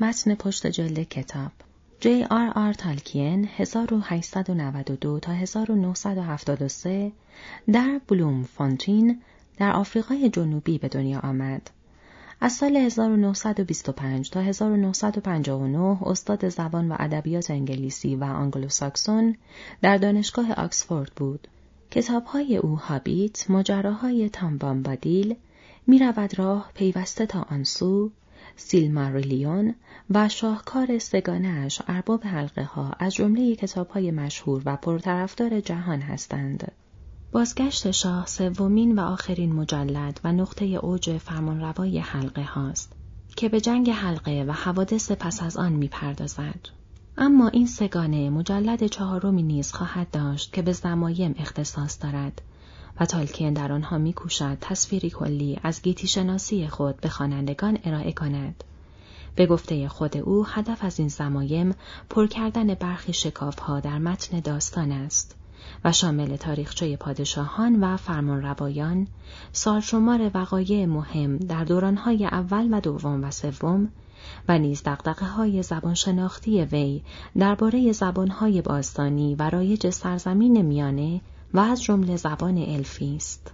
متن پشت جلد کتاب جی آر آر تالکین 1892 تا 1973 در بلوم فونتین در آفریقای جنوبی به دنیا آمد. از سال 1925 تا 1959 استاد زبان و ادبیات انگلیسی و آنگلوساکسون در دانشگاه آکسفورد بود. کتابهای او هابیت، ماجراهای تام بامبادیل، می رود راه پیوسته تا آنسو، سیلماریلیون و شاهکار سگانهاش ارباب حلقه ها از جمله کتاب های مشهور و پرطرفدار جهان هستند. بازگشت شاه سومین و آخرین مجلد و نقطه اوج فرمانروای حلقه هاست که به جنگ حلقه و حوادث پس از آن می‌پردازد. اما این سگانه مجلد چهارمی نیز خواهد داشت که به زمایم اختصاص دارد و تالکین در آنها میکوشد تصویری کلی از گیتی شناسی خود به خوانندگان ارائه کند. به گفته خود او هدف از این زمایم پر کردن برخی شکافها در متن داستان است و شامل تاریخچه پادشاهان و فرمانروایان، سالشمار وقایع مهم در دورانهای اول و دوم و سوم و نیز دقدقه های زبان وی درباره زبانهای باستانی و رایج سرزمین میانه و از جمله زبان الفی است.